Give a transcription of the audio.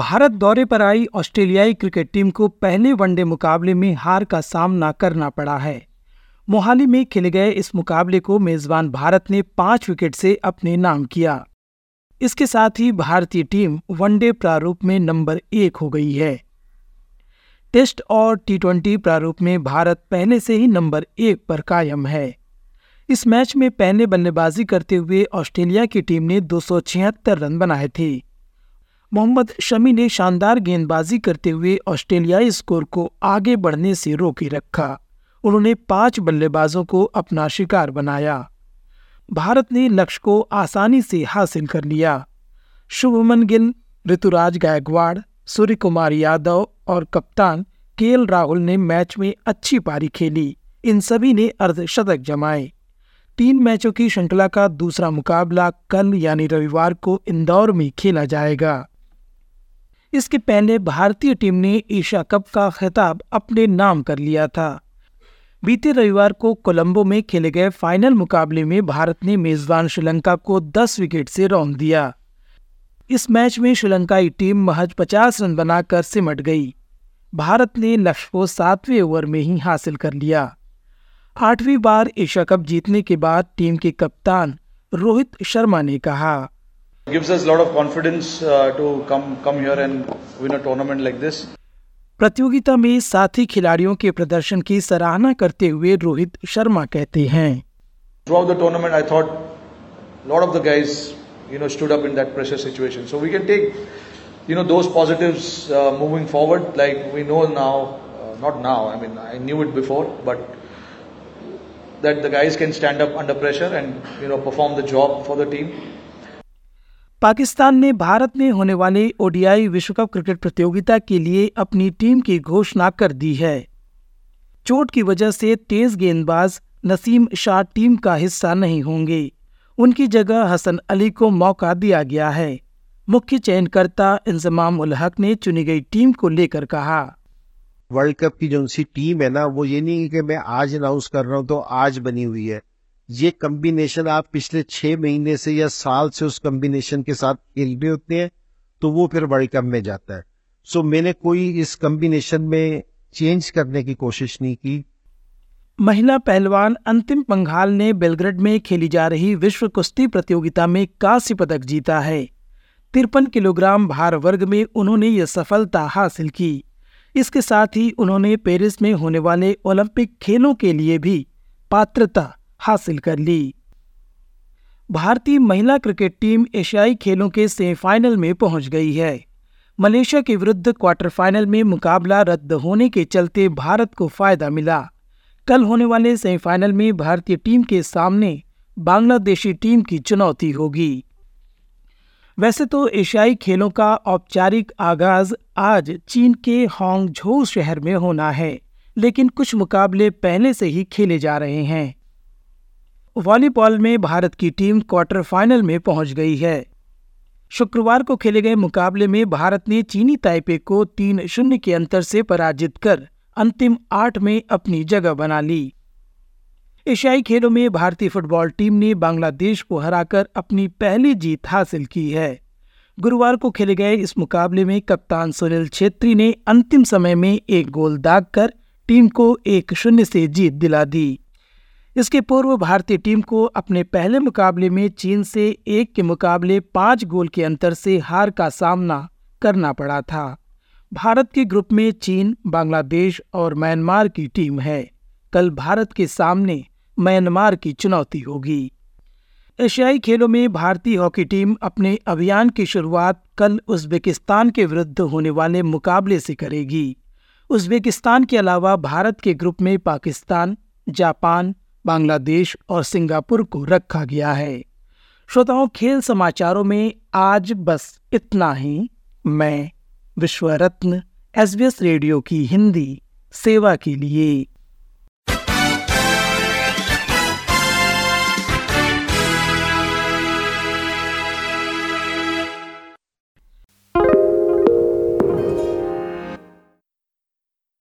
भारत दौरे पर आई ऑस्ट्रेलियाई क्रिकेट टीम को पहले वनडे मुकाबले में हार का सामना करना पड़ा है। मोहाली में खेले गए इस मुकाबले को मेजबान भारत ने पाँच विकेट से अपने नाम किया। इसके साथ ही भारतीय टीम वनडे प्रारूप में नंबर एक हो गई है। टेस्ट और टी ट्वेंटी प्रारूप में भारत पहले से ही नंबर एक पर कायम है। इस मैच में पहले बल्लेबाजी करते हुए ऑस्ट्रेलिया की टीम ने दो सौ छिहत्तर रन बनाए थे। मोहम्मद शमी ने शानदार गेंदबाजी करते हुए ऑस्ट्रेलियाई स्कोर को आगे बढ़ने से रोके रखा। उन्होंने पाँच बल्लेबाजों को अपना शिकार बनाया। भारत ने लक्ष्य को आसानी से हासिल कर लिया। शुभमन गिल, ऋतुराज गायकवाड़ सूर्य कुमार यादव और कप्तान के राहुल ने मैच में अच्छी पारी खेली। इन सभी ने अर्धशतक जमाए। तीन मैचों की श्रृंखला का दूसरा मुकाबला कल यानी रविवार को इंदौर में खेला जाएगा। इसके पहले भारतीय टीम ने एशिया कप का खिताब अपने नाम कर लिया था। बीते रविवार को कोलंबो में खेले गए फाइनल मुकाबले में भारत ने मेजबान श्रीलंका को 10 विकेट से रौंद दिया। इस मैच में श्रीलंकाई टीम महज 50 रन बनाकर सिमट गई। भारत ने लक्ष्य को सातवें ओवर में ही हासिल कर लिया। आठवीं बार एशिया कप जीतने के बाद टीम के कप्तान रोहित शर्मा ने कहा gives us a lot of confidence uh, to come come here and win a tournament like this. प्रतियोगिता में साथी खिलाड़ियों के प्रदर्शन की सराहना करते हुए रोहित शर्मा कहते हैं Throughout the tournament, I thought a lot of the guys, you know, stood up in that pressure situation. So we can take, you know, those positives uh, moving forward. Like we know now, uh, not now. I mean, I knew it before, but that the guys can stand up under pressure and you know perform the job for the team. Pakistan ने भारत में होने वाले ODI विश्व cup cricket प्रतियोगिता के लिए अपनी team की घोषणा कर दी है। चोट की वजह से तेज गेंदबाज नसीम शाह टीम का हिस्सा नहीं होंगे। उनकी जगह हसन अली को मौका दिया गया है। मुख्य चयनकर्ता इंजमाम उल हक ने चुनी गई टीम को लेकर कहा। वर्ल्ड कप की जो सी टीम है ना, वो ये नहीं है कि मैं आज अनाउंस कर रहा हूँ तो आज बनी हुई है। ये कम्बिनेशन आप पिछले छह महीने से या साल से उस कम्बिनेशन के साथ खेल रहे होते हैं तो वो फिर वर्ल्ड कप में जाता है। सो so, मैंने कोई इस कम्बिनेशन में चेंज करने की कोशिश नहीं की। महिला पहलवान अंतिम पंघाल ने बेलग्रेड में खेली जा रही विश्व कुश्ती प्रतियोगिता में कांस्य पदक जीता है। तिरपन किलोग्राम भार वर्ग में उन्होंने यह सफलता हासिल की। इसके साथ ही उन्होंने पेरिस में होने वाले ओलंपिक खेलों के लिए भी पात्रता हासिल कर ली। भारतीय महिला क्रिकेट टीम एशियाई खेलों के सेमीफाइनल में पहुँच गई है। मलेशिया के विरुद्ध क्वार्टर फाइनल में मुकाबला रद्द होने के चलते भारत को फ़ायदा मिला। कल होने वाले सेमीफाइनल में भारतीय टीम के सामने बांग्लादेशी टीम की चुनौती होगी। वैसे तो एशियाई खेलों का औपचारिक आगाज़ आज चीन के हांगझोउ शहर में होना है, लेकिन कुछ मुकाबले पहले से ही खेले जा रहे हैं। वॉलीबॉल में भारत की टीम क्वार्टर फाइनल में पहुँच गई है। शुक्रवार को खेले गए मुकाबले में भारत ने चीनी ताइपे को तीन शून्य के अंतर से पराजित कर अंतिम आठ में अपनी जगह बना ली। एशियाई खेलों में भारतीय फुटबॉल टीम ने बांग्लादेश को हराकर अपनी पहली जीत हासिल की है। गुरुवार को खेले गए इस मुकाबले में कप्तान सुनील छेत्री ने अंतिम समय में एक गोल दागकर टीम को एक शून्य से जीत दिला दी। इसके पूर्व भारतीय टीम को अपने पहले मुकाबले में चीन से एक के मुकाबले पाँच गोल के अंतर से हार का सामना करना पड़ा था। भारत के ग्रुप में चीन, बांग्लादेश और म्यांमार की टीम है। कल भारत के सामने म्यांमार की चुनौती होगी। एशियाई खेलों में भारतीय हॉकी टीम अपने अभियान की शुरुआत कल उज्बेकिस्तान के विरुद्ध होने वाले मुकाबले से करेगी। उज्बेकिस्तान के अलावा भारत के ग्रुप में पाकिस्तान, जापान बांग्लादेश और सिंगापुर को रखा गया है। श्रोताओं, खेल समाचारों में आज बस इतना ही। मैं विश्व रत्न एस रेडियो की हिंदी सेवा के लिए